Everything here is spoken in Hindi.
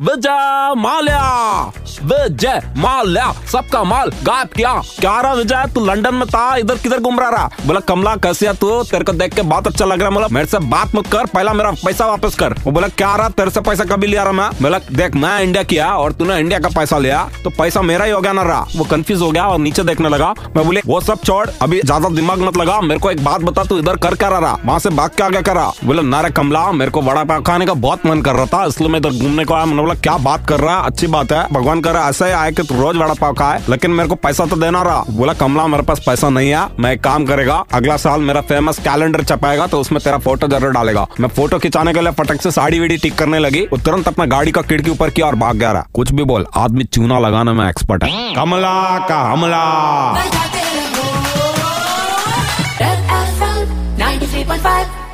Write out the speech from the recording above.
विजय माल्या विजय माल्या सबका माल गायब किया। क्या रहा विजय? तू लंदन में था इधर किधर घूम रहा रहा? बोला, कमला, कैसे है तू? तेरे को देख के बहुत अच्छा लग रहा है। बोला, मेरे से बात मत कर, पहला मेरा पैसा वापस कर। वो बोला, क्या रहा? तेरे से पैसा कभी लिया रहा मैं? बोला, देख, मैं इंडिया किया और तूने इंडिया का पैसा लिया तो पैसा मेरा ही हो गया ना रहा। वो कंफ्यूज हो गया और नीचे देखने लगा। मैं बोले, वो सब छोड़, अभी ज़्यादा दिमाग मत लगा, मेरे को एक बात बता, तू इधर कर क्या रहा वहाँ से भाग के आगे करा बोले, ना रे कमला, मेरे को वड़ा पाव खाने का बहुत मन कर रहा था, इसलिए मैं इधर घूमने को आया। बोला, क्या बात कर रहा है? अच्छी बात है। भगवान कर रहा ऐसा ही आए कि तू रोज वड़ा पाव खाए, लेकिन मेरे को पैसा तो देना रहा। बोला, कमला, मेरे पास पैसा नहीं है। मैं एक काम करेगा, अगला साल मेरा फ़ेमस कैलेंडर छपाएगा तो उसमें तेरा फ़ोटो ज़रूर डालेगा। मैं फ़ोटो खिंचाने के लिए फटक से साड़ी वीडी टिक करने लगी तुरंत अपना गाड़ी का खिड़की ऊपर किया और भाग गया रहा। कुछ भी बोल, आदमी चूना लगाने में एक्सपर्ट है। कमला का हमला। 93.5